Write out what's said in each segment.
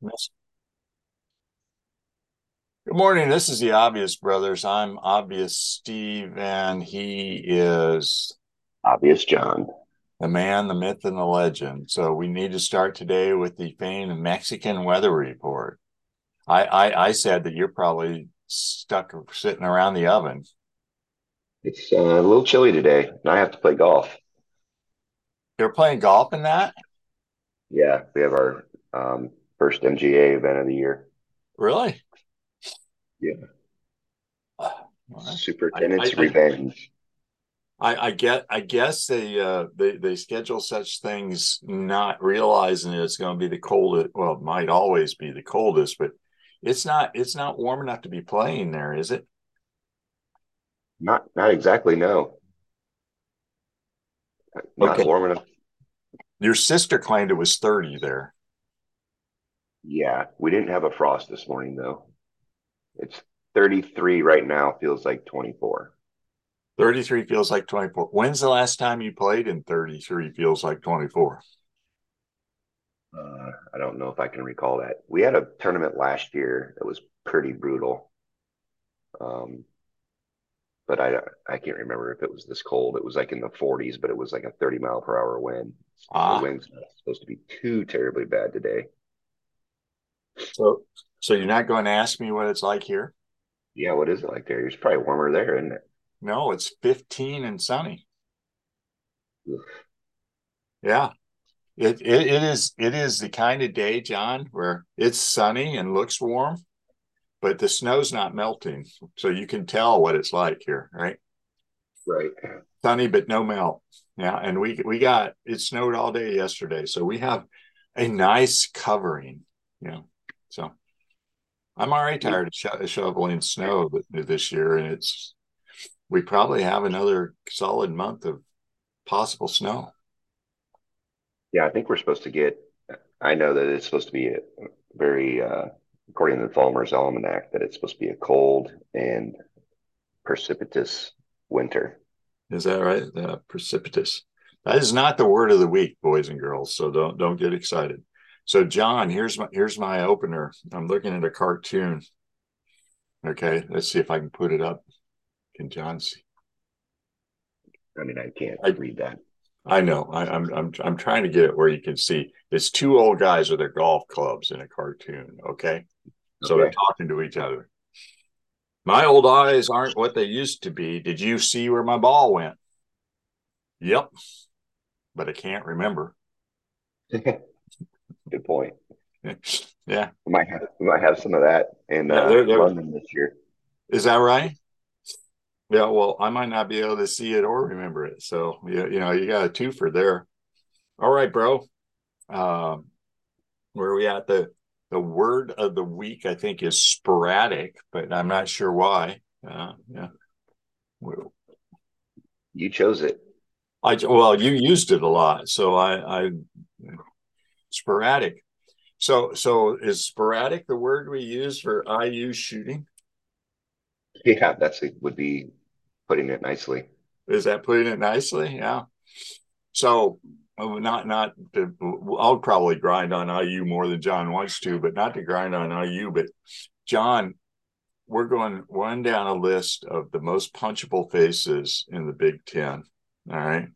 Good morning. This is the Obvious Brothers. I'm Obvious Steve, and he is Obvious John. the man, the myth, and the legend. So we need to start today with the famed Mexican weather report. I, I, I said that you're probably stuck sitting around the oven. It's uh, a little chilly today, and I have to play golf. You're playing golf in that? Yeah, we have our um, first MGA event of the year. Really? Yeah. Uh, well, Superintendent's I- I- revenge. I, I get I guess they uh they, they schedule such things not realizing it's going to be the coldest well it might always be the coldest but it's not it's not warm enough to be playing there is it Not not exactly, no. Not Okay. warm enough. your sister claimed it was 30 there Yeah, we didn't have a frost this morning though. It's 33 right now, feels like 24. 33 feels like 24 when's the last time you played in 33 feels like 24 Uh, I don't know if I can recall that. We had a tournament last year that was pretty brutal. Um, but I I can't remember if it was this cold. It was like in the 40s, but it was like a 30 mile per hour wind. Ah. The wind's not supposed to be too terribly bad today. So so you're not going to ask me what it's like here Yeah, what is it like there? It's probably warmer there, isn't it? no it's 15 and sunny. Yeah. It, it it is it is the kind of day, John, where it's sunny and looks warm, but the snow's not melting. So you can tell what it's like here, right? Right. Sunny but no melt. Yeah, and we we got it snowed all day yesterday. So we have a nice covering, you know. So I'm already tired of sho- shoveling snow this year and it's we probably have another solid month of possible snow. Yeah, I think we're supposed to get. I know that it's supposed to be a very, uh, according to the Farmer's Almanac, that it's supposed to be a cold and precipitous winter. Is that right? Uh, precipitous. That is not the word of the week, boys and girls. So don't don't get excited. So John, here's my here's my opener. I'm looking at a cartoon. Okay, let's see if I can put it up. Can John see? I mean, I can't I- read that. I know. I, I'm I'm I'm trying to get it where you can see. It's two old guys with their golf clubs in a cartoon. Okay, so they're talking to each other. My old eyes aren't what they used to be. Did you see where my ball went? Yep, but I can't remember. Good point. yeah, We might have we might have some of that in Yeah, uh, they're- they're- London this year. is that right? Yeah, well, I might not be able to see it or remember it. So, yeah, you know, you got a twofer there. All right, bro. Um, where are we at? The the word of the week, I think, is sporadic, but I'm not sure why. Uh, yeah. Well, You chose it. I well, you used it a lot, so I, I sporadic. So, so is sporadic the word we use for IU shooting? Yeah, that's it. Would be putting it nicely. Is that putting it nicely? Yeah. So oh, not not to, I'll probably grind on IU more than John wants to, but not to grind on IU. But John, we're going one down a list of the most punchable faces in the Big Ten. All right.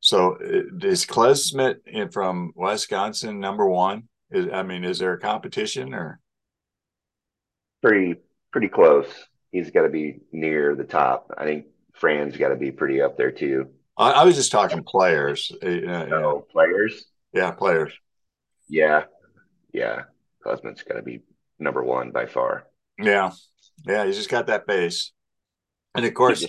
So is Klesmit in, from Wisconsin number one? Is, I mean, is there a competition or? Pretty pretty close. He's got to be near the top. I think Fran's got to be pretty up there too. I, I was just talking players. Uh, uh, Oh, players. yeah, players. Yeah, yeah. Cosman's got to be number one by far. Yeah, yeah, he's just got that base. And of course,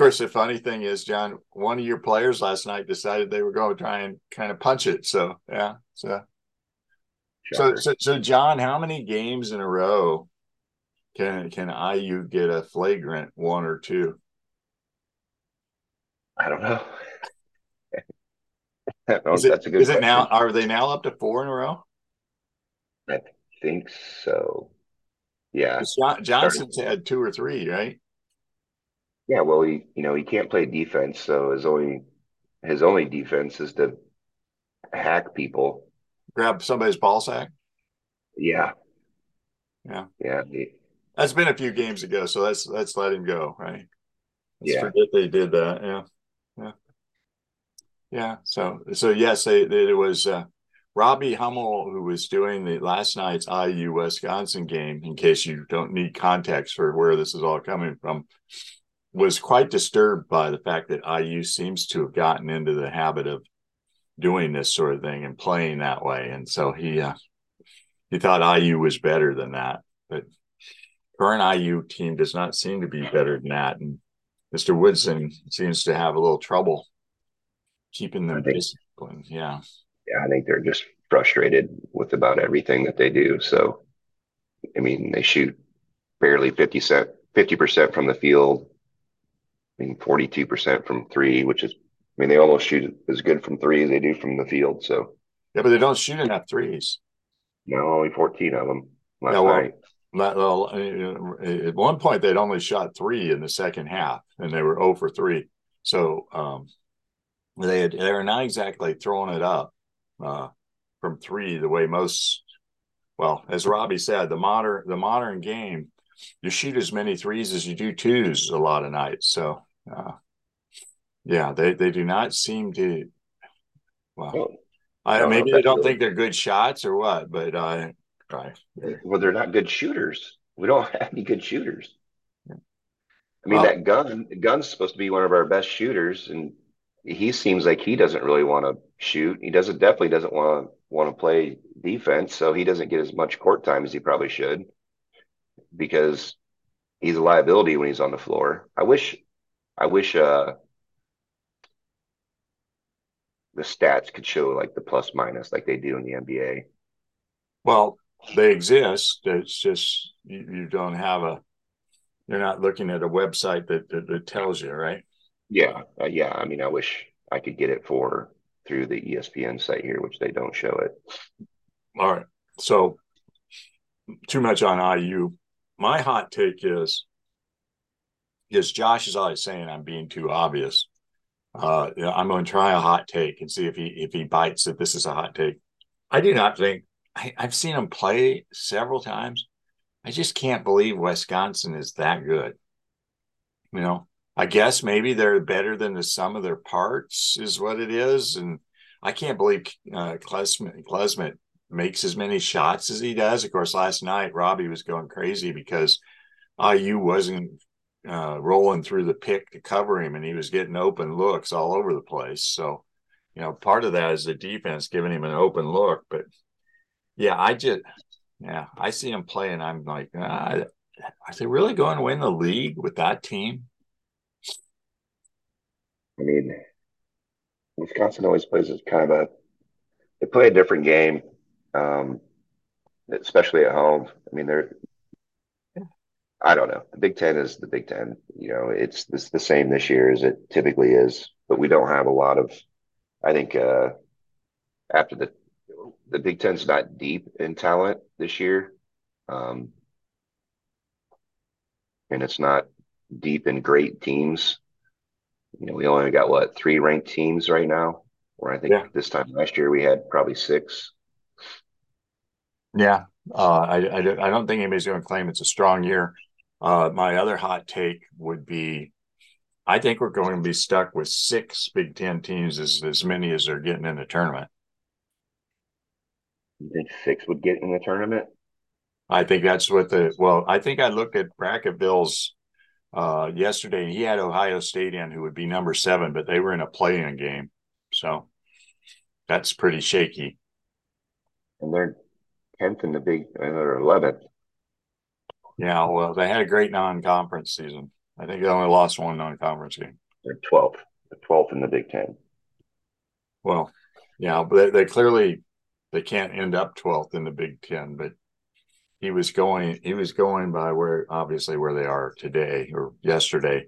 course, the funny thing is, John, one of your players last night decided they were going to try and kind of punch it. So yeah, so so so, so John, how many games in a row can can IU get a flagrant one or two? I don't know. Is it, that's a good is it now? Are they now up to four in a row? I think so. Yeah, John, Johnson's had two or three, right? Yeah, well, he, you know, he can't play defense, so his only his only defense is to hack people. Grab somebody's ball sack. Yeah. Yeah. Yeah. That's been a few games ago, so let's let's let him go, right? Let's yeah. forget they did that. Yeah. Yeah. Yeah. So so yes, they, they it was uh, Robbie Hummel who was doing the last night's IU Wisconsin game. In case you don't need context for where this is all coming from, was quite disturbed by the fact that IU seems to have gotten into the habit of doing this sort of thing and playing that way, and so he uh, he thought IU was better than that, but current IU team does not seem to be better than that, and Mr. Woodson seems to have a little trouble keeping them think, disciplined. Yeah, yeah, I think they're just frustrated with about everything that they do. So, I mean, they shoot barely 50 percent from the field. I mean, 42% from three, which is, I mean, they almost shoot as good from three as they do from the field. So, yeah, but they don't shoot enough threes. No, only 14 of them last yeah, well, night. Not, well, at one point, they'd only shot three in the second half, and they were 0 for 3. So um, they had, they were not exactly throwing it up uh, from three the way most. Well, as Robbie said, the modern the modern game, you shoot as many threes as you do twos a lot of nights. So, uh, yeah, they they do not seem to. Well, well I, maybe they don't really... think they're good shots or what, but uh, right. Well, they're not good shooters. We don't have any good shooters. I mean, well, that gun gun's supposed to be one of our best shooters, and he seems like he doesn't really want to shoot. He doesn't definitely doesn't want to want to play defense, so he doesn't get as much court time as he probably should because he's a liability when he's on the floor. I wish I wish uh the stats could show like the plus minus like they do in the NBA. Well, they exist. It's just you, you don't have a. You're not looking at a website that that, that tells you, right? Yeah, uh, yeah. I mean, I wish I could get it for through the ESPN site here, which they don't show it. All right. So too much on IU. My hot take is is Josh is always saying I'm being too obvious. Uh, I'm going to try a hot take and see if he if he bites that this is a hot take. I do not think I, I've seen him play several times. I just can't believe Wisconsin is that good. You know, I guess maybe they're better than the sum of their parts is what it is, and I can't believe uh, Klesmit, Klesmit makes as many shots as he does. Of course, last night Robbie was going crazy because IU wasn't uh, rolling through the pick to cover him, and he was getting open looks all over the place. So, you know, part of that is the defense giving him an open look. But yeah, I just, yeah, I see him playing. I'm like, ah, are they really going to win the league with that team? I mean, Wisconsin always plays as kind of a, they play a different game, um, especially at home. I mean, they're I don't know. The Big Ten is the Big Ten. You know, it's, it's the same this year as it typically is, but we don't have a lot of. I think uh, after the the Big Ten's not deep in talent this year, um, and it's not deep in great teams. You know, we only got what three ranked teams right now. Where I think yeah. this time last year we had probably six. Yeah, uh, I, I, I don't think anybody's going to claim it's a strong year. Uh, my other hot take would be I think we're going to be stuck with six Big Ten teams, as, as many as they're getting in the tournament. You think six would get in the tournament? I think that's what the well. I think I looked at Bracket Bills uh, yesterday, and he had Ohio State in, who would be number seven, but they were in a play-in game, so that's pretty shaky. And they're tenth in the Big, or eleventh yeah, well, they had a great non-conference season. I think they only lost one non-conference game. They're 12th, the 12th in the Big Ten. Well, yeah, but they, they clearly they can't end up 12th in the Big Ten. But he was going he was going by where obviously where they are today or yesterday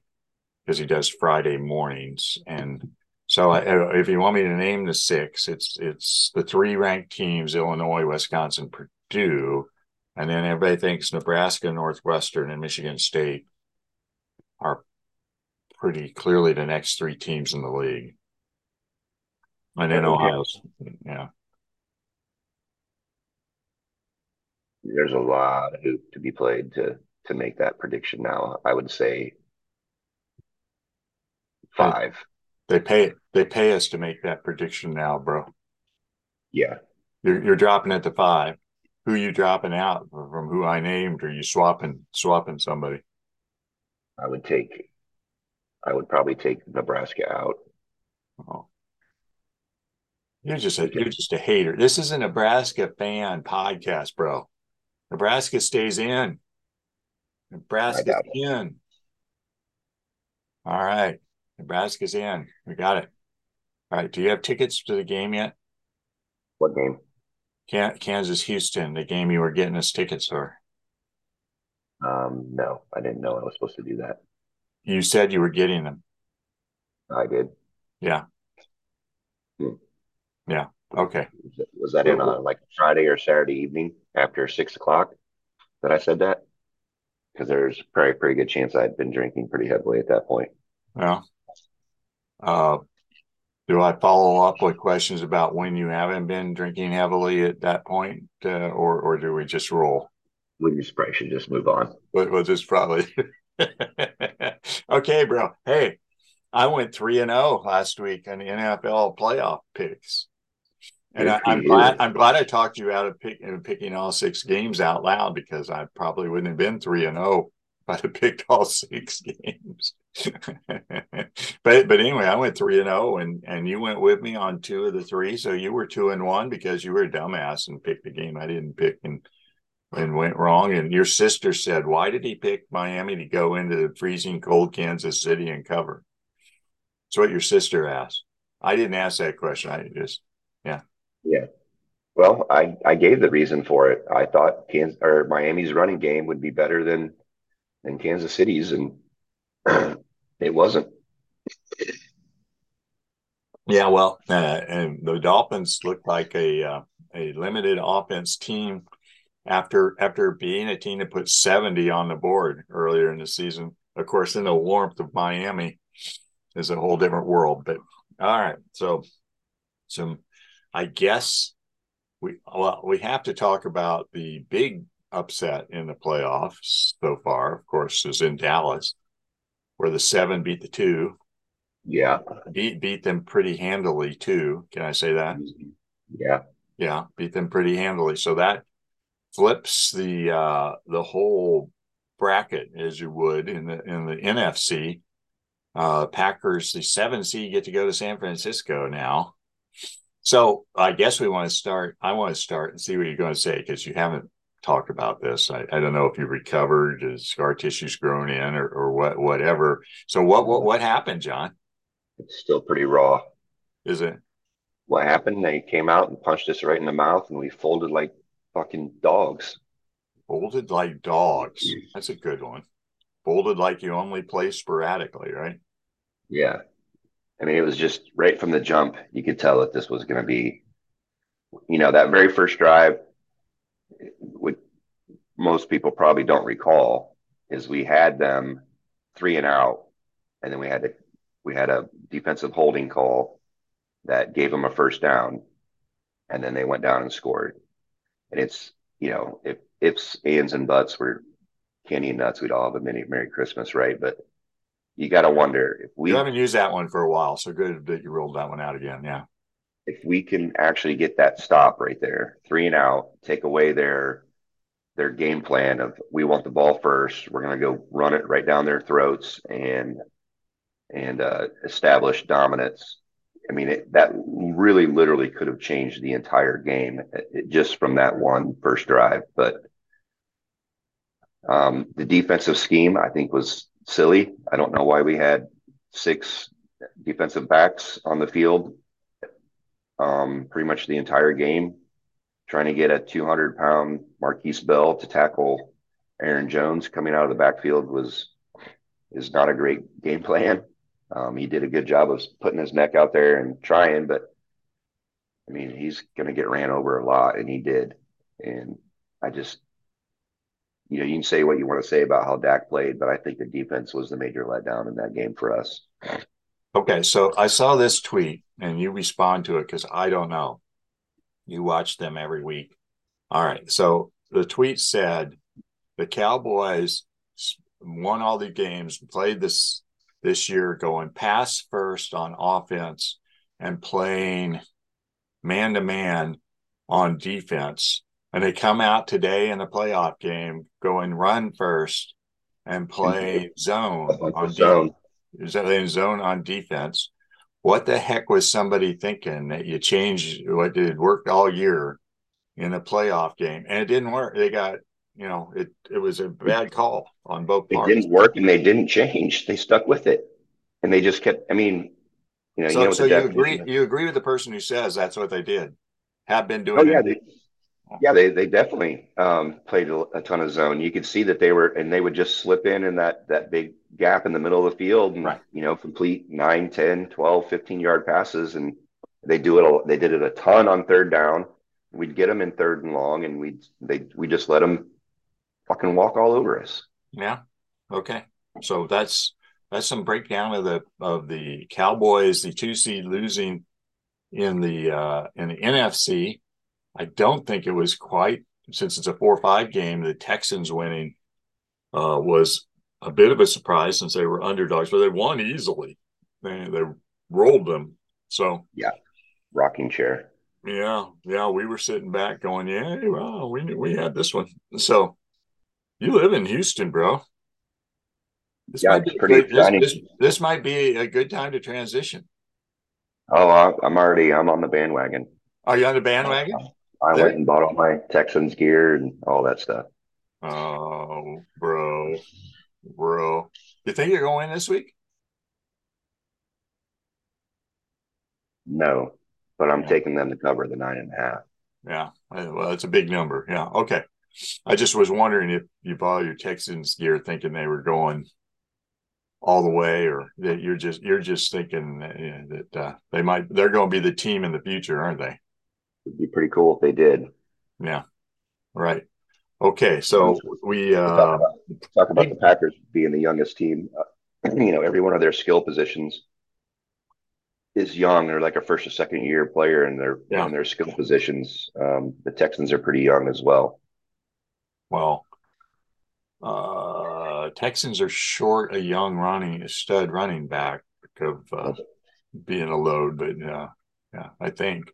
because he does Friday mornings and. So if you want me to name the six, it's it's the three ranked teams: Illinois, Wisconsin, Purdue, and then everybody thinks Nebraska, Northwestern, and Michigan State are pretty clearly the next three teams in the league. And then oh, Ohio, yeah. There's a lot of hoop to be played to to make that prediction now. I would say five. They pay they pay us to make that prediction now, bro. Yeah. You're you're dropping it to five. Who you dropping out from who I named? Or you swapping swapping somebody? I would take I would probably take Nebraska out. Oh. You're just a you're just a hater. This is a Nebraska fan podcast, bro. Nebraska stays in. Nebraska's in. All right. Nebraska's in. We got it. All right. Do you have tickets to the game yet? What game? Kansas Houston, the game you were getting us tickets for. Um, no, I didn't know I was supposed to do that. You said you were getting them. I did. Yeah. Hmm. Yeah. Okay. Was that in on like Friday or Saturday evening after six o'clock that I said that? Because there's probably a pretty good chance I'd been drinking pretty heavily at that point. Yeah. Uh, do I follow up with questions about when you haven't been drinking heavily at that point, uh, or or do we just roll? We just probably should just move on. We'll, we'll just probably. okay, bro. Hey, I went three and zero oh last week on the NFL playoff picks. And I, am glad I'm glad I talked you out of pick, picking all six games out loud because I probably wouldn't have been three and zero oh if I'd have picked all six games. but but anyway, I went three and zero, oh and and you went with me on two of the three, so you were two and one because you were a dumbass and picked the game I didn't pick and and went wrong. And your sister said, "Why did he pick Miami to go into the freezing cold Kansas City and cover?" That's what your sister asked. I didn't ask that question. I just yeah. Yeah. Well, I, I gave the reason for it. I thought Kansas or Miami's running game would be better than than Kansas City's, and it wasn't. Yeah, well, uh, and the Dolphins looked like a uh, a limited offense team after after being a team that put 70 on the board earlier in the season. Of course, in the warmth of Miami is a whole different world. But all right, so some I guess we well we have to talk about the big upset in the playoffs so far. Of course, is in Dallas, where the seven beat the two. Yeah, beat beat them pretty handily too. Can I say that? Yeah, yeah, beat them pretty handily. So that flips the uh the whole bracket as you would in the in the NFC. Uh Packers, the seven seed, get to go to San Francisco now. So I guess we want to start. I want to start and see what you're going to say because you haven't talked about this. I, I don't know if you recovered, is scar tissue's grown in, or, or what, whatever. So what, what, what happened, John? It's still pretty raw. Is it? What happened? They came out and punched us right in the mouth, and we folded like fucking dogs. Folded like dogs. That's a good one. Folded like you only play sporadically, right? Yeah. I mean, it was just right from the jump. You could tell that this was going to be, you know, that very first drive, what most people probably don't recall is we had them three and out, and then we had to we had a defensive holding call that gave them a first down, and then they went down and scored. And it's you know if ifs ands and buts were candy and nuts, we'd all have a mini Merry Christmas, right? But you got to wonder if we you haven't used that one for a while, so good that you rolled that one out again. Yeah. If we can actually get that stop right there, three and out, take away their their game plan of we want the ball first, we're going to go run it right down their throats and and uh, establish dominance. I mean, it, that really literally could have changed the entire game it, just from that one first drive. But um, the defensive scheme, I think, was silly. I don't know why we had six defensive backs on the field um, pretty much the entire game, trying to get a 200 pound Markquese Bell to tackle Aaron Jones coming out of the backfield was is not a great game plan. Um, he did a good job of putting his neck out there and trying, but I mean, he's going to get ran over a lot, and he did. And I just you know, you can say what you want to say about how Dak played, but I think the defense was the major letdown in that game for us. Okay, so I saw this tweet and you respond to it because I don't know. You watch them every week. All right. So the tweet said the Cowboys won all the games, played this this year, going pass first on offense and playing man to man on defense. And they come out today in the playoff game going run first and play zone on zone. De- zone on defense. What the heck was somebody thinking that you changed what did work all year in a playoff game and it didn't work? They got you know it it was a bad call on both. It didn't work and they didn't change. They stuck with it and they just kept. I mean, you know, so, you, know so you agree you agree with the person who says that's what they did have been oh, doing. Oh yeah, they, yeah, they they definitely um, played a, a, ton of zone. You could see that they were, and they would just slip in in that that big gap in the middle of the field, and right. you know, complete 9, 10, 12, 15 yard passes, and they do it. They did it a ton on third down. We'd get them in third and long, and we'd they we just let them fucking walk all over us. Yeah. Okay. So that's that's some breakdown of the of the Cowboys, the two seed losing in the uh, in the NFC. I don't think it was quite since it's a four or five game. The Texans winning uh, was a bit of a surprise since they were underdogs, but they won easily. They they rolled them. So yeah, rocking chair. Yeah, yeah, we were sitting back going, yeah, well, we we had this one. So you live in Houston, bro. This yeah, it's pretty good, exciting. This, this, this, might be a good time to transition. Oh, I'm already. I'm on the bandwagon. Are you on the bandwagon? I there? went and bought all my Texans gear and all that stuff. Oh, bro, bro, you think you're going this week? No, but I'm yeah. taking them to cover the nine and a half. Yeah, well, it's a big number. Yeah, okay. I just was wondering if you bought your Texans gear thinking they were going all the way, or that you're just you're just thinking that, that uh, they might they're going to be the team in the future, aren't they? It'd be pretty cool if they did. Yeah. Right. Okay. So we uh, talk about, talk about the Packers being the youngest team. Uh, you know, every one of their skill positions is young. They're like a first or second year player in their yeah. in their skill positions. Um, the Texans are pretty young as well. Well, uh, Texans are short a young running a stud running back of uh, being a load, but yeah, yeah, I think.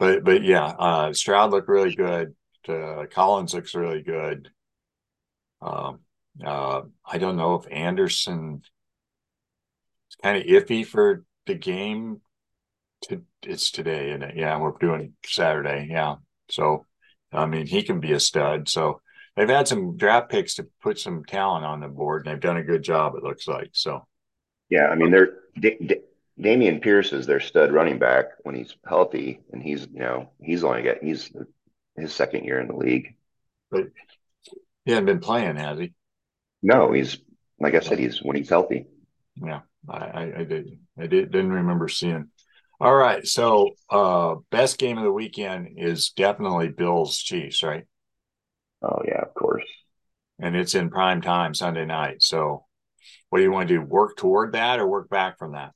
But but yeah, uh, Stroud looked really good. Uh, Collins looks really good. Um, uh, I don't know if Anderson is kind of iffy for the game. To, it's today, and yeah, we're doing Saturday. Yeah, so I mean he can be a stud. So they've had some draft picks to put some talent on the board, and they've done a good job. It looks like so. Yeah, I mean they're Dameon Pierce is their stud running back when he's healthy, and he's you know he's only got he's his second year in the league. But he hasn't been playing, has he? No, he's like I said, he's when he's healthy. Yeah, I, I, I did I did, didn't remember seeing. All right, so uh best game of the weekend is definitely Bills Chiefs, right? Oh yeah, of course. And it's in prime time Sunday night. So what do you want to do? Work toward that or work back from that?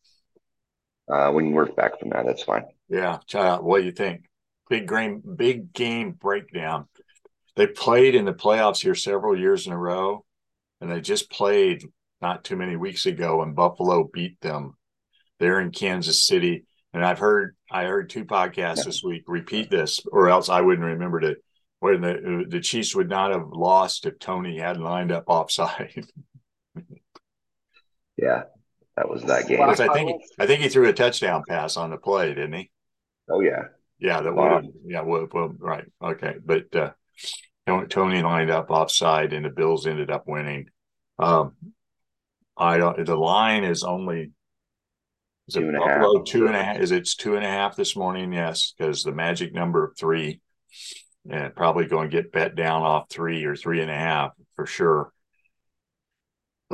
Uh, we can work back from that. That's fine. Yeah. child, What do you think? Big game, big game breakdown. They played in the playoffs here several years in a row, and they just played not too many weeks ago, and Buffalo beat them. They're in Kansas City, and I've heard I heard two podcasts yeah. this week repeat this, or else I wouldn't remember it when the the Chiefs would not have lost if Toney had lined up offside. yeah, that was that game. I think I think he threw a touchdown pass on the play, didn't he? Oh yeah, yeah. That wow. would yeah. Well, well, right. Okay, but uh, Toney lined up offside, and the Bills ended up winning. Um, I don't. The line is only is two it Buffalo half. two and a half? Is it two and a half this morning? Yes, because the magic number of three and probably going to get bet down off three or three and a half for sure.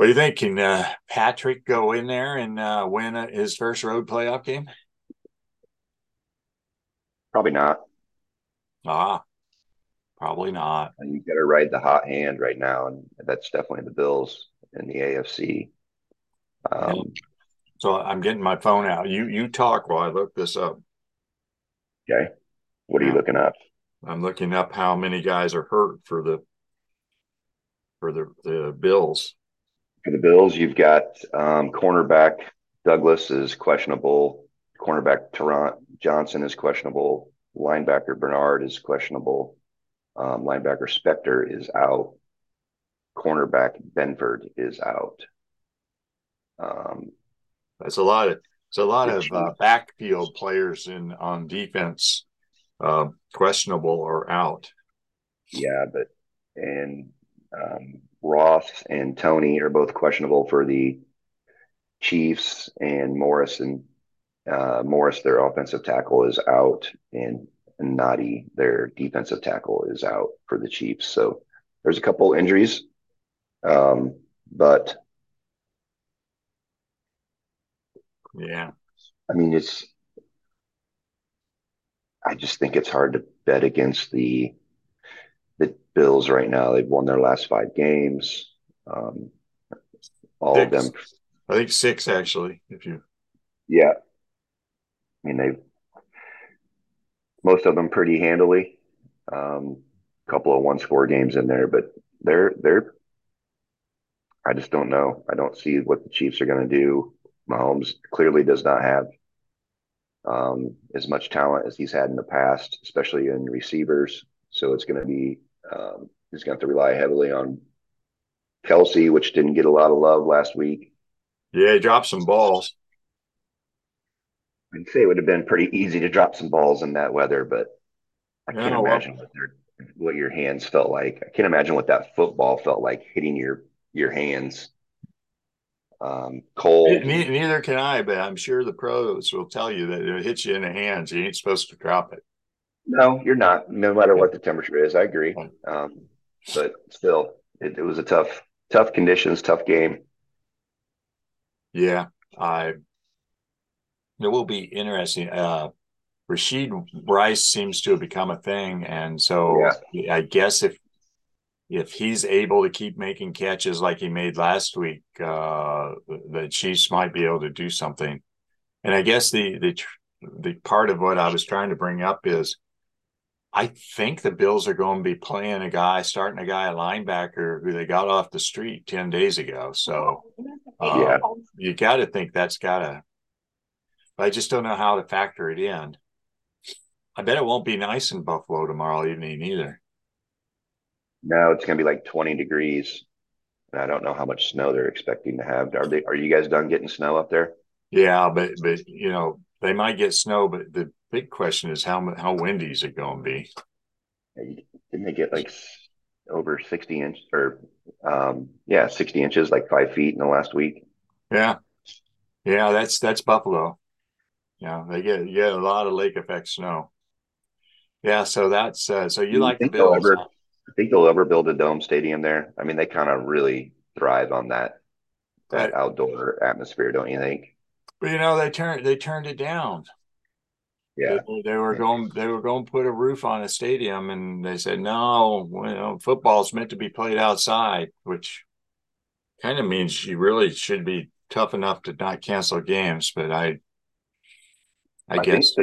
What do you think? Can uh, Patrick go in there and uh, win uh, his first road playoff game? Probably not. Ah, probably not. You got to ride the hot hand right now, and that's definitely the Bills in the AFC. Um, so I'm getting my phone out. You you talk while I look this up. Okay. What are you looking up? I'm looking up how many guys are hurt for the for the the Bills. For the Bills, you've got um, cornerback Douglas is questionable. Cornerback Taron Johnson is questionable. Linebacker Bernard is questionable. Um, linebacker Spector is out. Cornerback Benford is out. Um, That's a lot of it's a lot of uh, backfield players in on defense uh, questionable or out. Yeah, but and um, Ross and Toney are both questionable for the Chiefs, and Morris and uh, Morris, their offensive tackle, is out, and Nnadi, their defensive tackle, is out for the Chiefs. So there's a couple injuries, um, but yeah, I mean it's. I just think it's hard to bet against the Bills right now. They've won their last five games. Um, all six. of them. I think six actually. If you. Yeah. I mean they've Most of them pretty handily. Um, a couple of one score games in there, but they're they're. I just don't know. I don't see what the Chiefs are going to do. Mahomes clearly does not have um, as much talent as he's had in the past, especially in receivers. So it's going to be um, he's going to have to rely heavily on Kelce, which didn't get a lot of love last week. Yeah, he dropped some balls. I'd say it would have been pretty easy to drop some balls in that weather, but I can't imagine what, what your hands felt like. I can't imagine what that football felt like hitting your your hands. Um, cold. Neither can I, but I'm sure the pros will tell you that if it hits you in the hands. You ain't supposed to drop it. No, you're not. No matter what the temperature is, I agree. Um, but still, it, it was a tough, tough conditions, tough game. Yeah, I. It will be interesting. Uh, Rashee Rice seems to have become a thing, and so yeah. I guess if if he's able to keep making catches like he made last week, uh, the Chiefs might be able to do something. And I guess the the the part of what I was trying to bring up is I think the Bills are going to be playing a guy, starting a guy, a linebacker who they got off the street 10 days ago. So um, yeah. you got to think that's got to, I just don't know how to factor it in. I bet it won't be nice in Buffalo tomorrow evening either. No, it's going to be like 20 degrees. And I don't know how much snow they're expecting to have. Are they, are you guys done getting snow up there? Yeah, but, but, you know, they might get snow, but the big question is how how windy is it going to be? Didn't they get like over sixty inch or um, yeah, sixty inches, like five feet in the last week? Yeah, yeah, that's that's Buffalo. Yeah, they get you get a lot of lake effect snow. Yeah, so that's uh, so you, you like the Bills? Ever, I think they'll ever build a dome stadium there. I mean, they kind of really thrive on that that, that outdoor atmosphere, don't you think? But you know, they turned they turned it down. Yeah, they, they, were going they were going to put a roof on a stadium, and they said no. You know, football's meant to be played outside, which kind of means you really should be tough enough to not cancel games. But I, I, I guess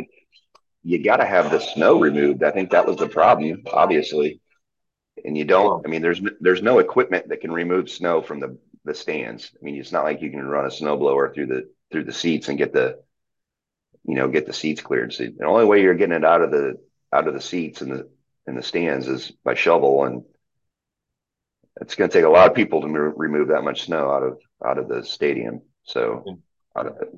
you got to have the snow removed. I think that was the problem, obviously. And you don't. I mean, there's there's no equipment that can remove snow from the the stands. I mean, it's not like you can run a snowblower through the through the seats and get the you know, get the seats cleared. So the only way you're getting it out of the out of the seats and the in the stands is by shovel, and it's going to take a lot of people to remove that much snow out of out of the stadium. So out of it.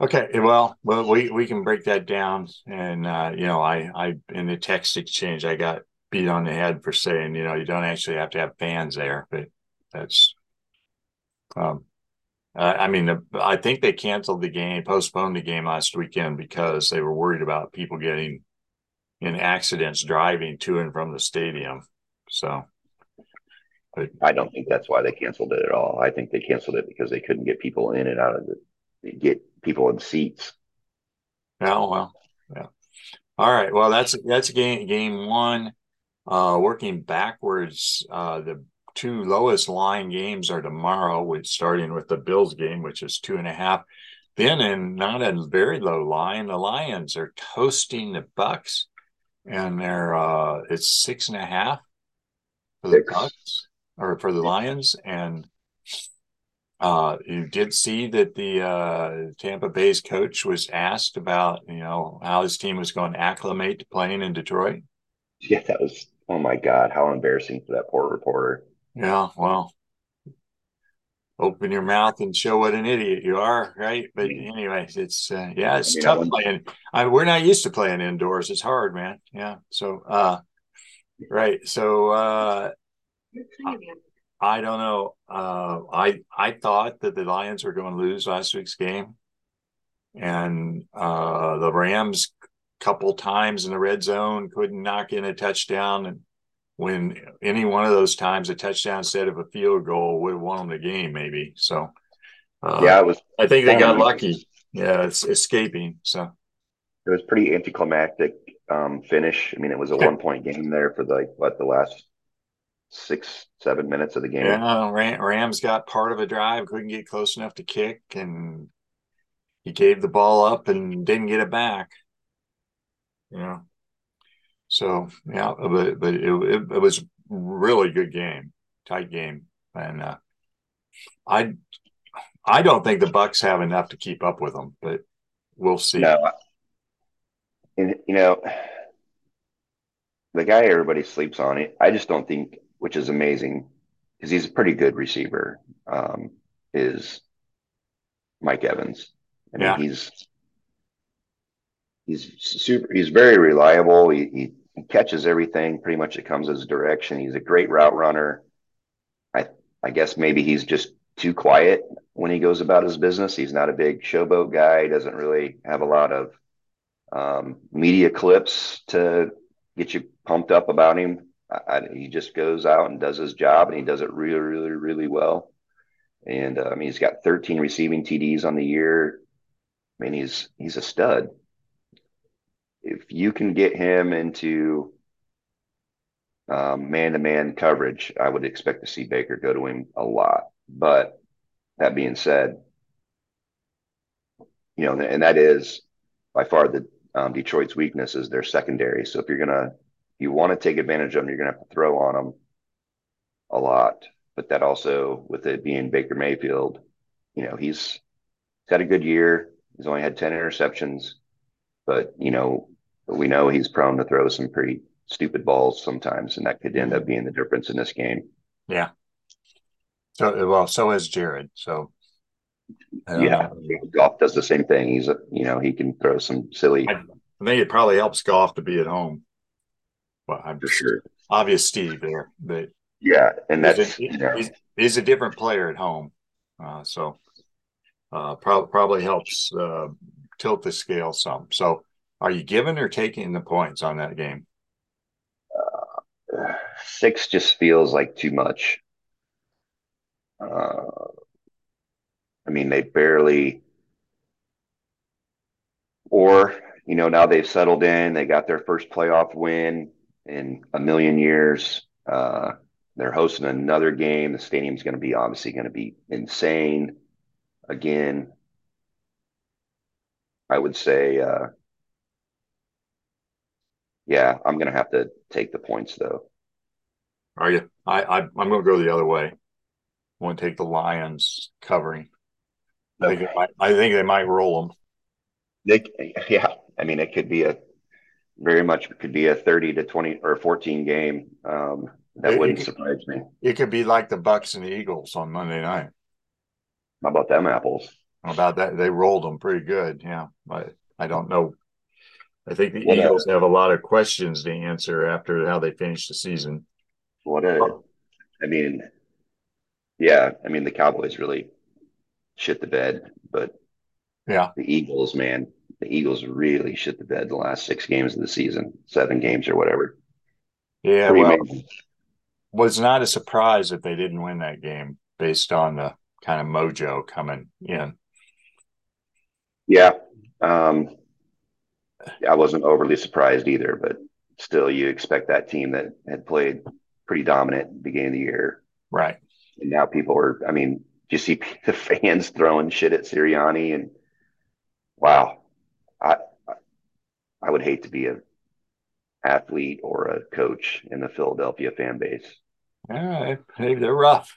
Okay, well, well, we we can break that down, and uh, you know, I I in the text exchange, I got beat on the head for saying, you know, you don't actually have to have fans there, but that's um, uh, I mean, I think they canceled the game, postponed the game last weekend because they were worried about people getting in accidents driving to and from the stadium. So, but, I don't think that's why they canceled it at all. I think they canceled it because they couldn't get people in and out of the get people in seats. Oh well, yeah. All right. Well, that's that's game game one. Uh, working backwards, uh, the two lowest line games are tomorrow, with starting with the Bills game, which is two and a half. then in not a very low line, the Lions are toasting the Bucks, and they're uh, it's six and a half for the six. Bucks or for the Lions, and uh, you did see that the uh, Tampa Bay's coach was asked about you know how his team was going to acclimate to playing in Detroit. Yeah, that was oh my god, how embarrassing for that poor reporter. Yeah, well, open your mouth and show what an idiot you are, right? But anyway, it's uh, yeah, it's I mean, tough playing. I, we're not used to playing indoors. It's hard, man. Yeah. So, uh, right. So, uh, I don't know. Uh, I I thought that the Lions were going to lose last week's game, and uh, the Rams couple times in the red zone couldn't knock in a touchdown and when any one of those times a touchdown instead of a field goal would have won them the game, maybe. So, uh, yeah, it was. I think they got lucky. Yeah, it's escaping. So it was pretty anticlimactic um, finish. I mean, it was a one point game there for the, like what the last six seven minutes of the game. Yeah, Rams got part of a drive, couldn't get close enough to kick, and he gave the ball up and didn't get it back. You know. So yeah, but but it, it, it was really good game, tight game, and uh, I I don't think the Bucks have enough to keep up with them, but we'll see. No, and, you know, the guy everybody sleeps on it. I just don't think, which is amazing, because he's a pretty good receiver. Um, is Mike Evans? I mean, yeah. he's he's super. He's very reliable. He, he he catches everything pretty much that comes his direction. He's a great route runner. I I guess maybe he's just too quiet when he goes about his business. He's not a big showboat guy. He doesn't really have a lot of um, media clips to get you pumped up about him. I, I, he just goes out and does his job, and he does it really, really, really well. And uh, I mean, he's got 13 receiving TDs on the year. I mean, he's he's a stud if you can get him into man to man coverage, I would expect to see Baker go to him a lot. But that being said, you know, and that is by far the um, Detroit's weakness is their secondary. So if you're gonna, you want to take advantage of them, you're gonna have to throw on them a lot. But that also, with it being Baker Mayfield, you know, he's, he's had a good year. He's only had ten interceptions, but you know, but we know he's prone to throw some pretty stupid balls sometimes, and that could end up being the difference in this game. Yeah. So well, so is Jared. So yeah, Goff does the same thing. He's a, you know he can throw some silly. I, think it probably helps Goff to be at home. Well, I'm for sure obvious Steve there, but yeah, and that's he's a, you know, he's, he's, a different player at home, uh, so uh, pro- probably helps uh, tilt the scale some. So are you giving or taking the points on that game? Uh, six just feels like too much. Uh, I mean, they barely, or, you know, now they've settled in, they got their first playoff win in a million years. Uh, they're hosting another game. The stadium's going to be obviously going to be insane again. I would say, uh, yeah, I'm going to have to take the points though. Are you? I, I am going to go the other way. I'm going to take the Lions covering. I think might, I think they might roll them. They, yeah, I mean, it could be a very much could be a 30 to 20 or 14 game. Um, that it, wouldn't it, surprise me. It could be like the Bucks and the Eagles on Monday night. How about them apples? How about that? They rolled them pretty good. Yeah, but I don't know I think the what Eagles a, have a lot of questions to answer after how they finished the season. What a, I mean, yeah, I mean the Cowboys really shit the bed, but yeah, the Eagles, man, the Eagles really shit the bed the last six games of the season, seven games or whatever. Yeah, Pretty well, amazing. was not a surprise that they didn't win that game based on the kind of mojo coming in. Yeah. Um, I wasn't overly surprised either, but still, you expect that team that had played pretty dominant beginning of the year, right? And now people are. I mean, you see the fans throwing shit at Sirianni, and Wow, I I would hate to be a athlete or a coach in the Philadelphia fan base. Yeah, hey, they're rough.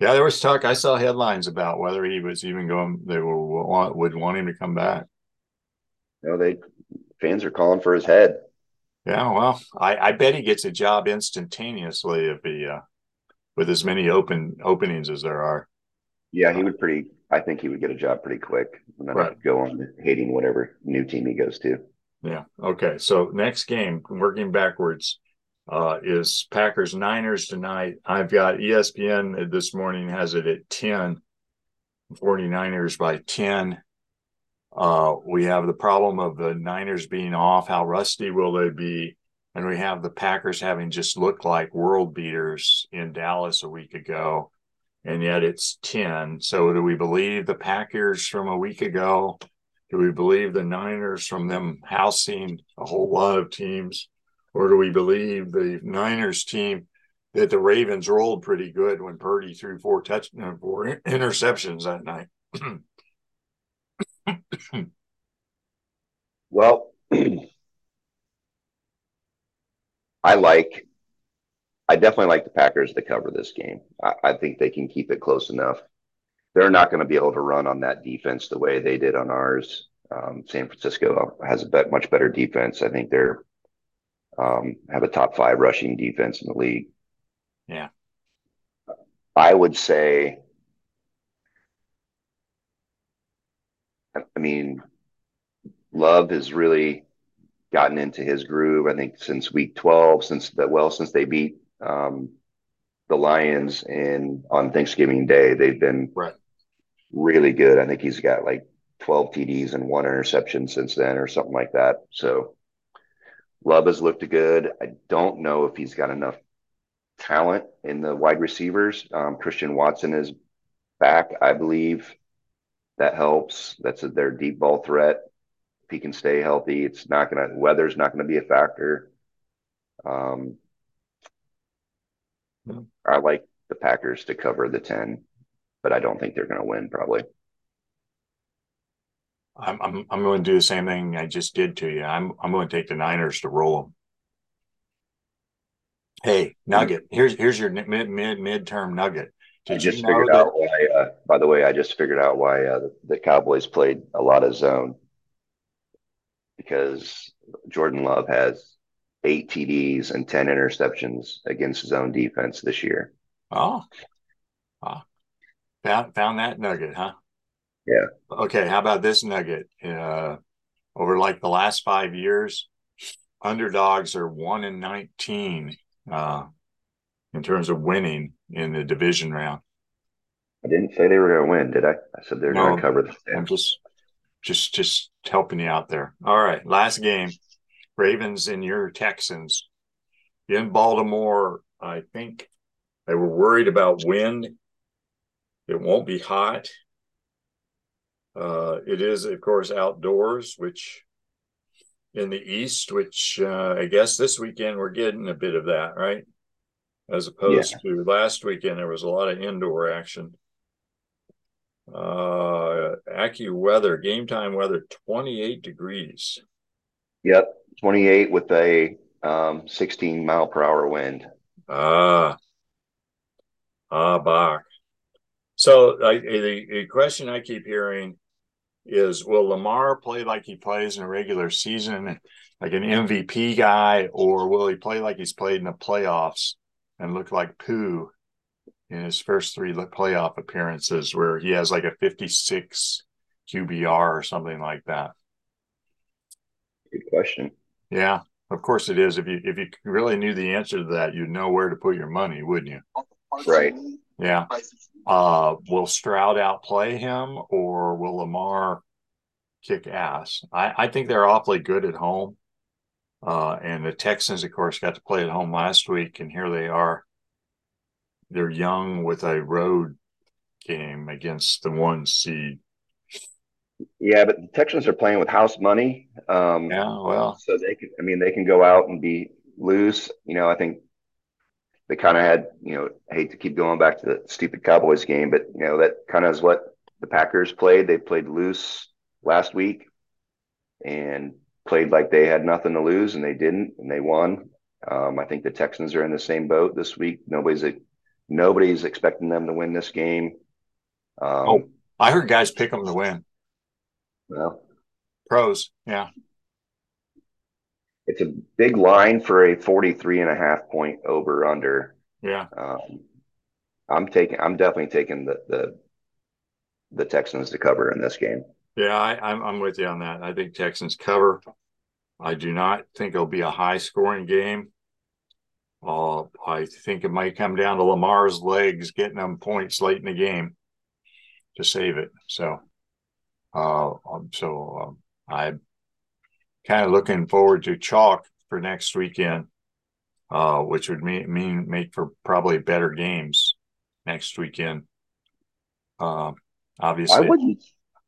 Yeah, there was talk. I saw headlines about whether he was even going. They were want, would want him to come back. You know, they fans are calling for his head. Yeah, well, I, I bet he gets a job instantaneously if he uh, with as many open openings as there are. Yeah, he would pretty. I think he would get a job pretty quick, and then right. go on hating whatever new team he goes to. Yeah. Okay. So next game, working backwards, uh, is Packers Niners tonight. I've got ESPN this morning has it at 10, 49ers by 10. Uh, we have the problem of the Niners being off. How rusty will they be? And we have the Packers having just looked like world beaters in Dallas a week ago. And yet it's 10. So do we believe the Packers from a week ago? Do we believe the Niners from them housing a whole lot of teams? Or do we believe the Niners team that the Ravens rolled pretty good when Purdy threw four touch uh, four interceptions that night? well, I like I definitely like the Packers to cover this game. I, I think they can keep it close enough. They're not going to be able to run on that defense the way they did on ours. Um, San Francisco has a bet, much better defense. I think they're um, have a top five rushing defense in the league. Yeah. I would say, I mean, Love has really gotten into his groove. I think since week 12, since that, well, since they beat um, the Lions and on Thanksgiving Day, they've been right. really good. I think he's got like 12 TDs and one interception since then, or something like that. So Love has looked good. I don't know if he's got enough talent in the wide receivers. Um, Christian Watson is back, I believe. That helps. That's a, their deep ball threat. If he can stay healthy, it's not going to, weather's not going to be a factor. Um, yeah. I like the Packers to cover the 10, but I don't think they're going to win probably. I'm, I'm I'm going to do the same thing I just did to you. I'm I'm going to take the Niners to roll them. Hey, Nugget, here's here's your mid mid midterm Nugget. Did I just figured that- out why. Uh, by the way, I just figured out why uh, the, the Cowboys played a lot of zone because Jordan Love has eight TDs and ten interceptions against zone defense this year. Oh, oh. found found that nugget, huh? Yeah. Okay. How about this nugget? Uh, over like the last five years, underdogs are one in 19 uh, in terms of winning in the division round. I didn't say they were going to win, did I? I said they're no, going to cover the. I'm just, just, just helping you out there. All right. Last game Ravens and your Texans. In Baltimore, I think they were worried about wind. It won't be hot. Uh, it is, of course, outdoors, which in the East, which uh, I guess this weekend we're getting a bit of that, right? As opposed yeah. to last weekend, there was a lot of indoor action. Uh, AccuWeather, game time weather, 28 degrees. Yep, 28 with a um, 16 mile per hour wind. Ah, ah, Bach. So I, the, the question I keep hearing is will Lamar play like he plays in a regular season, like an MVP guy, or will he play like he's played in the playoffs and look like poo in his first three playoff appearances, where he has like a 56 QBR or something like that? Good question. Yeah, of course it is. If you if you really knew the answer to that, you'd know where to put your money, wouldn't you? Right. Yeah. Uh, will Stroud outplay him or will Lamar kick ass? I, I think they're awfully good at home. Uh, and the Texans, of course, got to play at home last week, and here they are. They're young with a road game against the one seed. Yeah, but the Texans are playing with house money. Um, yeah, well, so they can. I mean, they can go out and be loose. You know, I think they kind of had, you know, I hate to keep going back to the stupid Cowboys game, but you know that kind of is what the Packers played. They played loose last week and played like they had nothing to lose, and they didn't, and they won. Um, I think the Texans are in the same boat this week. Nobody's nobody's expecting them to win this game. Um, oh, I heard guys pick them to win. Well, pros, yeah. It's a big line for a 43 and a half point over under. Yeah. Um, I'm taking. I'm definitely taking the the the Texans to cover in this game. Yeah, I, I'm I'm with you on that. I think Texans cover. I do not think it'll be a high scoring game. Uh, I think it might come down to Lamar's legs getting them points late in the game to save it. So, uh, um, so um, I'm kind of looking forward to chalk for next weekend, uh, which would mean, mean make for probably better games next weekend. Uh, obviously, I wouldn't.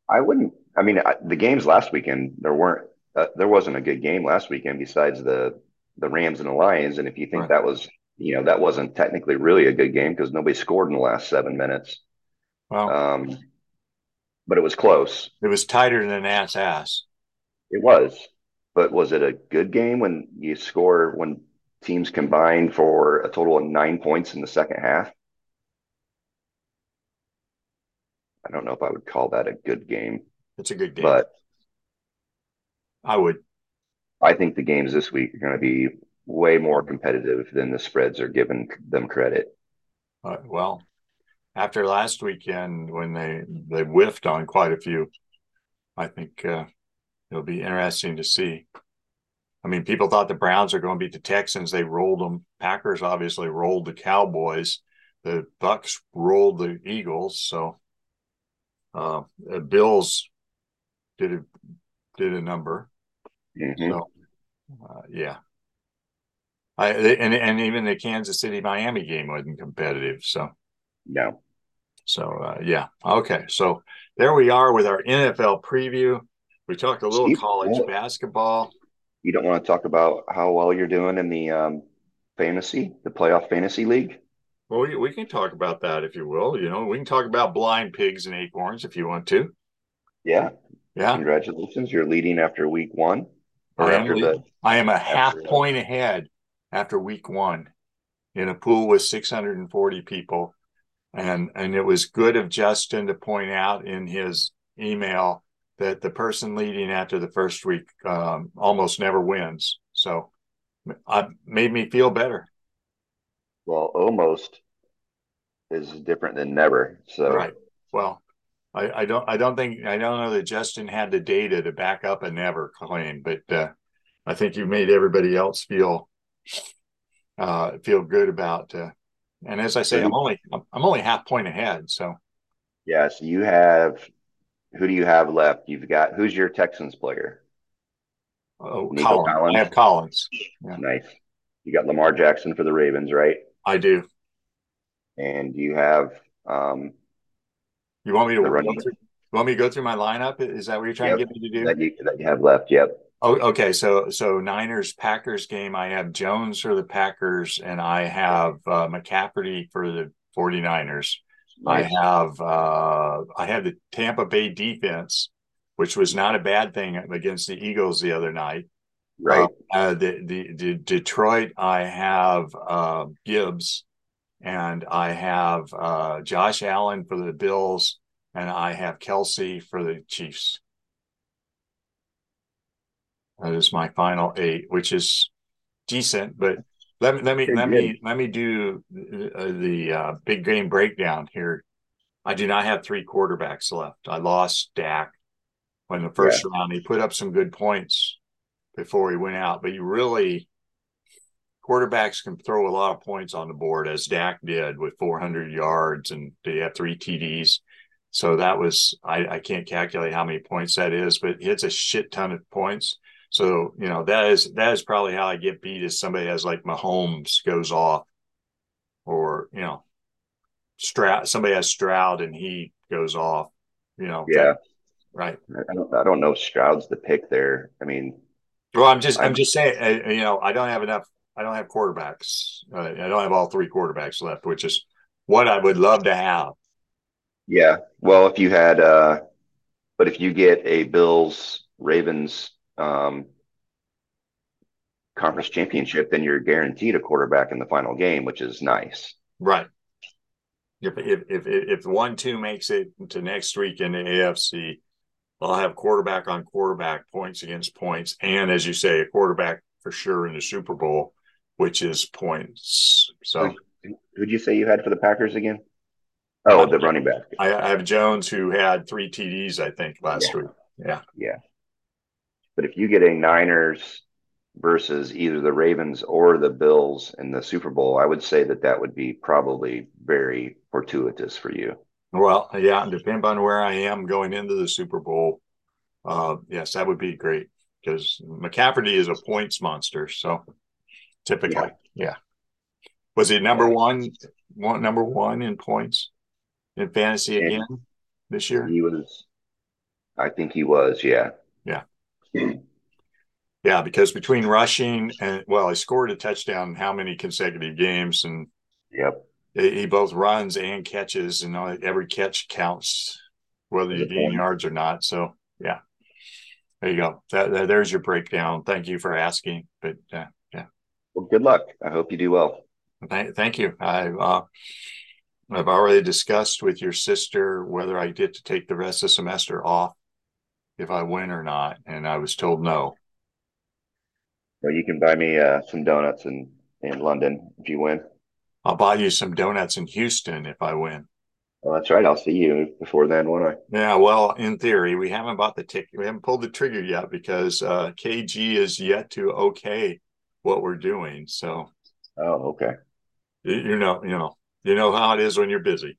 I wouldn't. I mean, I, the games last weekend there weren't. Uh, there wasn't a good game last weekend besides the the Rams and the Lions. And if you think right. that was, you know, that wasn't technically really a good game because nobody scored in the last seven minutes. Wow. Um, but it was close. It was tighter than an ass ass. It was. But was it a good game when you score when teams combined for a total of nine points in the second half? I don't know if I would call that a good game. It's a good game. But I would. I think the games this week are going to be way more competitive than the spreads are giving them credit. Uh, well, after last weekend when they they whiffed on quite a few, I think uh, it'll be interesting to see. I mean, people thought the Browns are going to beat the Texans. They rolled them. Packers obviously rolled the Cowboys. The Bucks rolled the Eagles. So uh, Bills did a did a number. Mm-hmm. So, uh, yeah. I and and even the Kansas City Miami game wasn't competitive. So no. So uh, yeah, okay. So there we are with our NFL preview. We talked a little Steve, college basketball. You don't want to talk about how well you're doing in the um, fantasy, the playoff fantasy league. Well, we, we can talk about that if you will. You know, we can talk about blind pigs and acorns if you want to. Yeah. Yeah. Congratulations. You're leading after week one. I am, the, I am a half point ahead after week one in a pool with 640 people. And, and it was good of Justin to point out in his email that the person leading after the first week um, almost never wins. So it made me feel better. Well, almost is different than never. So right. Well, I, I, don't I don't think I don't know that Justin had the data to back up a never claim, but uh, I think you made everybody else feel uh, feel good about. Uh, and as I say, I'm only I'm only half point ahead. So yeah, so you have who do you have left? You've got who's your Texans player? Oh, Collins. Collins. I have Collins. Yeah. Nice. You got Lamar Jackson for the Ravens, right? I do. And you have um, you want me to run? You want me to go through my lineup? Is that what you're trying yep. to get me to do? That you, that you have left. Yep. Oh, okay. So, so Niners Packers game. I have Jones for the Packers, and I have uh, McCaffrey for the 49ers. Nice. I have uh, I have the Tampa Bay defense, which was not a bad thing against the Eagles the other night. Right. Uh, the, the, the Detroit. I have uh, Gibbs and I have uh, Josh Allen for the Bills, and I have Kelce for the Chiefs. That is my final eight, which is decent, but let me let me let me let me do the, uh, the uh, big game breakdown here. I do not have three quarterbacks left. I lost Dak when the first yeah. round. He put up some good points before he went out, but you really quarterbacks can throw a lot of points on the board, as Dak did with 400 yards and they had three TDs. So that was I, I can't calculate how many points that is, but it's a shit ton of points. So you know that is that is probably how I get beat is somebody has like Mahomes goes off, or you know, Stroud somebody has Stroud and he goes off. You know, yeah, that, right. I don't I don't know if Stroud's the pick there. I mean, well, I'm just I'm, I'm just saying uh, you know I don't have enough I don't have quarterbacks. Uh, I don't have all three quarterbacks left, which is what I would love to have. Yeah. Well, if you had, uh, But if you get a Bills Ravens um, conference championship, then you're guaranteed a quarterback in the final game, which is nice. Right. If if if if one two makes it to next week in the AFC, they'll have quarterback on quarterback, points against points, and as you say, a quarterback for sure in the Super Bowl, which is points. So, who'd you say you had for the Packers again? Oh, the running back. I, I have Jones who had three TDs, I think, last Yeah. week. Yeah. Yeah. But if you get a Niners versus either the Ravens or the Bills in the Super Bowl, I would say that that would be probably very fortuitous for you. Well, yeah, depending on where I am going into the Super Bowl. Uh, yes, that would be great because McCafferty is a points monster. So typically, yeah. Was he number one, one number one in points in fantasy And- again this year? He was, I think he was, yeah. Yeah. Yeah, because between rushing and well, he scored a touchdown how many consecutive games, and Yep. He both runs and catches, and all- every catch counts, whether you gain yards or not. So, yeah, there you go. That, that- there's your breakdown. Thank you for asking. But uh, yeah. Well, good luck. I hope you do well. Thank, thank you. I, uh, I've already discussed with your sister whether I get to take the rest of the semester off if I win or not, and I was told no. Well, you can buy me uh, some donuts in, in London if you win. I'll buy you some donuts in Houston if I win. Well, that's right. I'll see you before then, won't I? Yeah, well, in theory, we haven't bought the ticket. We haven't pulled the trigger yet because uh, KG is yet to okay what we're doing. So Oh, okay. you, you know, you know, you know how it is when you're busy.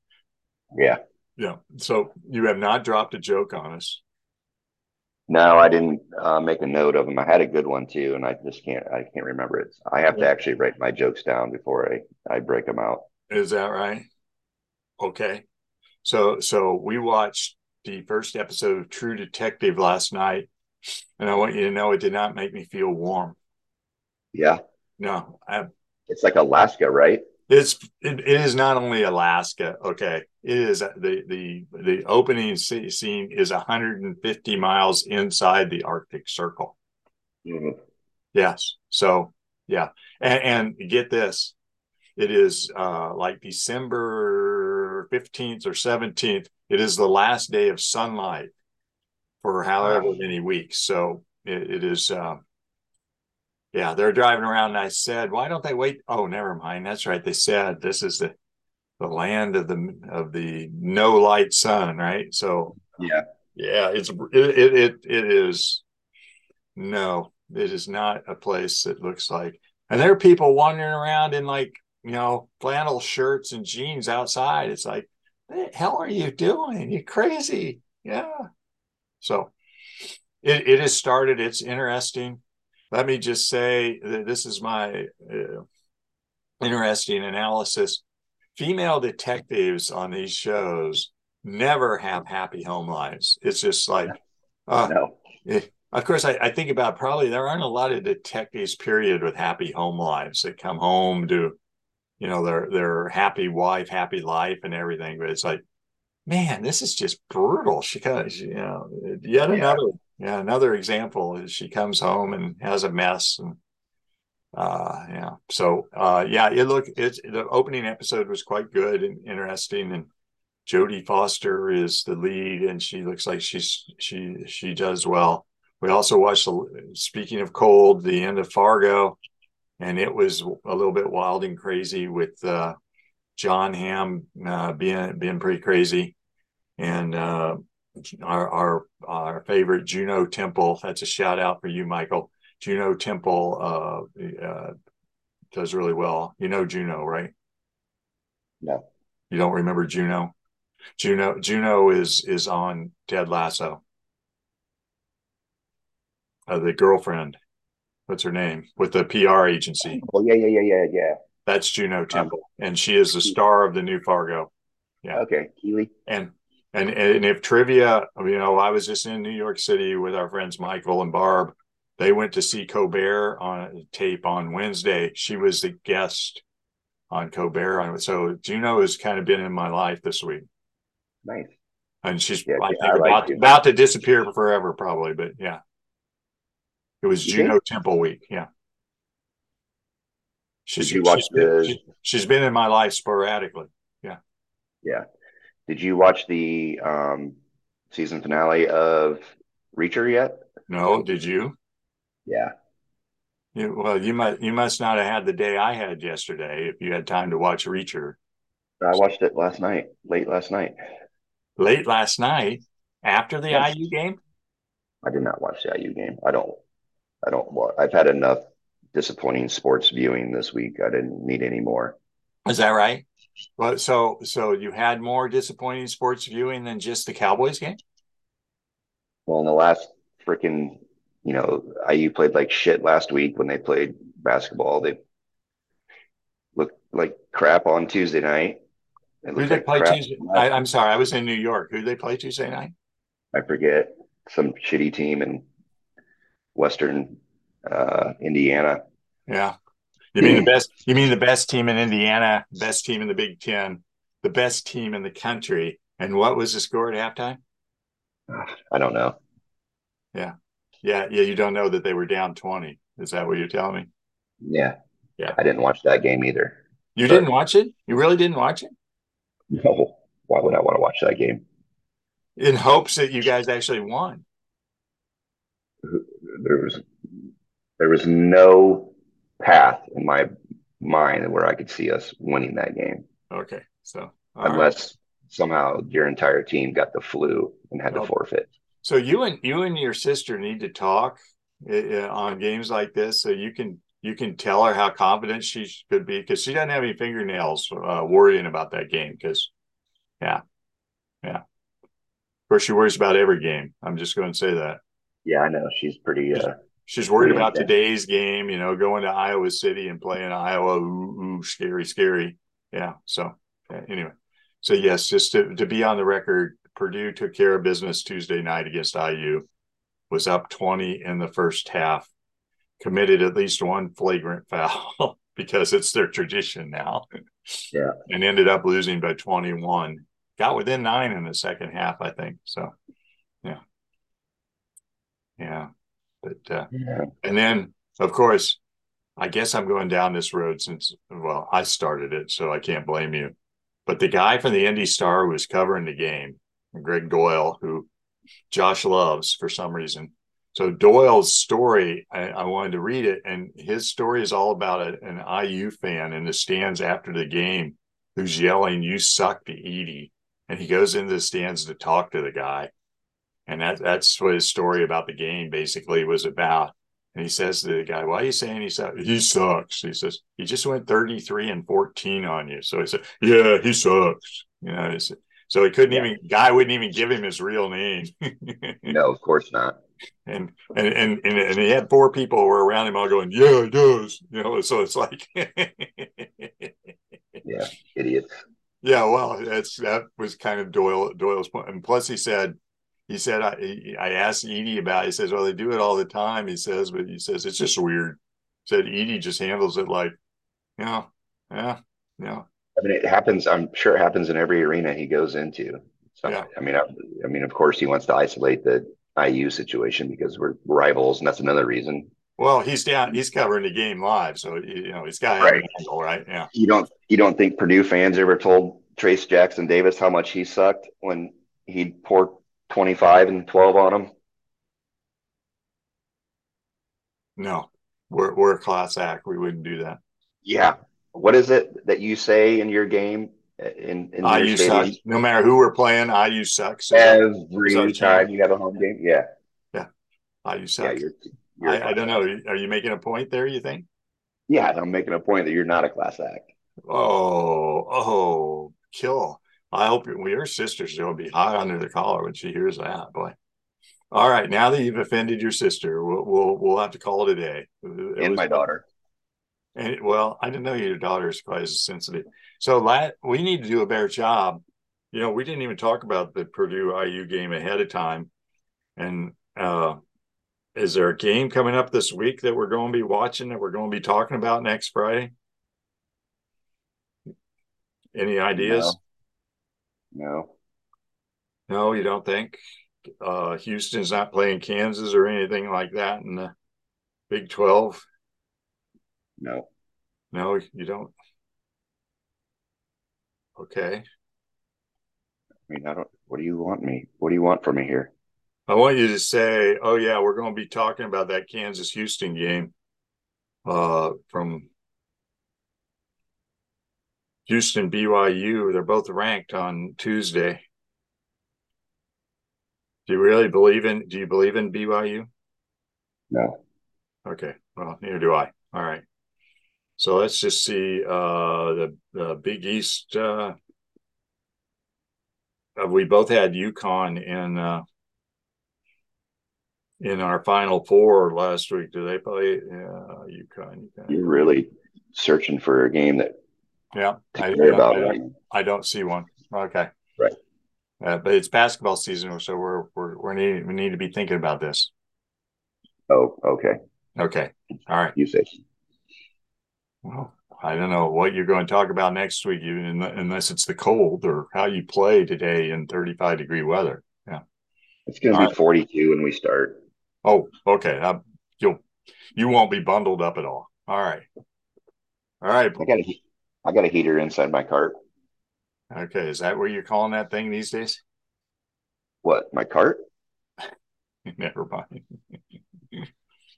Yeah. Yeah. So you have not dropped a joke on us. No, I didn't uh, make a note of them. I had a good one too, and I just can't. I can't remember it. I have to actually write my jokes down before I I break them out. Is that right? Okay. So so we watched the first episode of True Detective last night, and I want you to know it did not make me feel warm. Yeah, No, I, it's like Alaska, right? it's it, it is not only Alaska. Okay, it is the the the opening scene is 150 miles inside the Arctic Circle. Mhm. Yes. So yeah, and, and get this, it is uh, like December fifteenth or seventeenth. It is the last day of sunlight for however many weeks. So it, it is. Uh, yeah, they're driving around, and I said, "Why don't they wait?" Oh, never mind. That's right. They said this is the the land of the of the no light sun, right? So Yeah, yeah, it's it it it, it is no, it is not a place that looks like. And there are people wandering around in like you know flannel shirts and jeans outside. It's like, what the hell are you doing? You crazy? Yeah. So it it has started. It's interesting. Let me just say that this is my uh, interesting analysis. Female detectives on these shows never have happy home lives. It's just like, uh, no, eh, of course, I, I think about probably there aren't a lot of detectives, period, with happy home lives that come home to, you know, their their happy wife, happy life, and everything. But it's like, man, this is just brutal. She comes, you know, yet Yeah. another, yeah, another example is she comes home and has a mess and uh yeah. So uh yeah it look it's the opening episode was quite good and interesting and Jodie Foster is the lead and she looks like she's she she does well. We also watched the- speaking of cold the end of Fargo and it was a little bit wild and crazy with uh Jon Hamm uh, being being pretty crazy. And uh our our our favorite Juno Temple that's a shout out for you Michael Juno Temple uh, uh, does really well. You know Juno, right? no. You don't remember Juno? Juno Juno is is on Ted Lasso. Uh, the girlfriend, what's her name? With the PR agency. Oh yeah, yeah, yeah, yeah, yeah. That's Juno Temple, and she is the star of the new Fargo. Yeah. Okay, Keely. And and and if trivia, you know, I was just in New York City with our friends Michael and Barb. They went to see Colbert on tape on Wednesday. She was the guest on Colbert so Juno has kind of been in my life this week. Nice. and she's Yeah, I think I like about about to disappear forever, probably. But yeah, it was You Juno think? Temple week. Yeah, she's Did you watch she's the- she, she's been in my life sporadically. Yeah. Yeah. Did you watch the um season finale of Reacher yet? No, did you? Yeah. You, well, you must you must not have had the day I had yesterday if you had time to watch Reacher I watched it last night, late last night. late last night after the Yes. IU game. I did not watch the IU game. I don't I don't wa- I've had enough disappointing sports viewing this week. I didn't need any more. Is that right? Well, so so you had more disappointing sports viewing than just the Cowboys game. Well, in the last freaking, you know, IU played like shit last week when they played basketball. They looked like crap on Tuesday night. Who did they like play Tuesday? I, I'm sorry, I was in New York. Who did they play Tuesday night? I forget some shitty team in Western uh, Indiana. Yeah. You mean the best? You mean the best team in Indiana, best team in the Big Ten, the best team in the country? And what was the score at halftime? I don't know. Yeah, yeah. Yeah. You don't know that they were down twenty. Is that what you're telling me? Yeah. Yeah. I didn't watch that game either. You But- didn't watch it? You really didn't watch it? No. Why would I want to watch that game? In hopes that you guys actually won. There was there was no path in my mind where I could see us winning that game Okay, so all right. unless somehow your entire team got the flu and had to oh. forfeit. So you and you and your sister need to talk uh, on games like this, so you can you can tell her how confident she could be because she doesn't have any fingernails uh, worrying about that game. Because, yeah, yeah. Of course, she worries about every game. I'm just going to say that Yeah, I know. She's pretty uh she's worried Pretty about intense. today's game. You know, going to Iowa City and playing Iowa. Ooh, ooh scary, scary. Yeah. So anyway, so yes, just to to be on the record, Purdue took care of business Tuesday night against IU. Was up 20 in the first half, committed at least one flagrant foul because it's their tradition now. Yeah. And ended up losing by 21. Got within nine in the second half, I think. So, yeah. Yeah. But, uh, yeah. and then, of course, I guess I'm going down this road since, well, I started it, so I can't blame you. But the guy from the Indy Star was covering the game, Gregg Doyle, who Josh loves for some reason. So Doyle's story, I, I wanted to read it, and his story is all about a, an IU fan in the stands after the game who's yelling, "You suck" to Edey, and he goes into the stands to talk to the guy, and that that's what his story about the game basically was about. And he says to the guy, "Why are you saying he sucks?" He sucks. He says he just went thirty three and fourteen on you. So he said, "Yeah, he sucks." You know, he said, so he couldn't Yeah. even guy wouldn't even give him his real name. No, of course not. and and and and, and he had four people who were around him all going, "Yeah, it does." You know, so it's like, Yeah, idiots. yeah, well, that's that was kind of Doyle Doyle's point. And plus, he said, he said, I I asked Edey about. It. He says, "Well, they do it all the time." He says, but he says it's just weird. He Said Edey just handles it like, yeah, yeah, yeah. I mean, it happens. I'm sure it happens in every arena he goes into. So, Yeah. I mean, I, I mean, of course, he wants to isolate the IU situation because we're rivals, and that's another reason. Well, he's down. He's covering the game live, so you know he's got Right. an angle, right? Yeah. You don't, you don't think Purdue fans ever told Trayce Jackson Davis how much he sucked when he'd pour 25 and 12 on him? No, we're we're a class act. We wouldn't do that. Yeah. What is it that you say in your game in, in IU sucks. No matter who we're playing, IU sucks. Is Every our time you have a home game, yeah, IU yeah, sucks. you're, you're a I, I don't know. Are you making a point there? You think? Yeah, I'm making a point that you're not a class act. Oh, oh, kill. I hope your, well, your sister's going to be hot under the collar when she hears that, boy. All right, now that you've offended your sister, we'll we'll, we'll have to call it a day. It and was- my daughter. And well, I didn't know your daughter is quite as sensitive. So la we need to do a better job. You know, we didn't even talk about the Purdue IU game ahead of time. And uh is there a game coming up this week that we're going to be watching that we're going to be talking about next Friday? Any ideas? No. No, you don't think? Uh, Houston's not playing Kansas or anything like that in the Big 12? No. No, you don't. Okay. I mean, I don't. What do you want me? What do you want from me here? I want you to say, "Oh yeah, we're going to be talking about that Kansas Houston game uh, from Houston BYU. They're both ranked on Tuesday. Do you really believe in? Do you believe in BYU? No. Okay. Well, neither do I. All right. So let's just see uh, the the Big East. Uh, we both had UConn in uh, in our Final Four last week. Do they play uh, UConn? UConn? You're really searching for a game that. Yeah, I, care about I, right I don't see one. Okay. Right. Uh, but it's basketball season, so we're we're we need we need to be thinking about this. Oh, okay. Okay. All right. You say. Well, I don't know what you're going to talk about next week, even unless it's the cold or how you play today in 35 degree weather. Yeah. It's going to be right. 42 when we start. Oh, okay. Uh, you'll you won't be bundled up at all. All right. All right. I got a, I got a heater inside my cart. Okay. Is that what you're calling that thing these days? What? My cart? Never mind.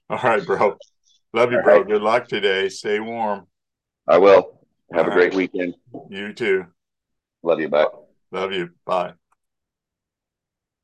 all right, bro. Love you, All bro. right. Good luck today. Stay warm. I will. Have All a great right. weekend. You too. Love you. Bye. Love you. Bye.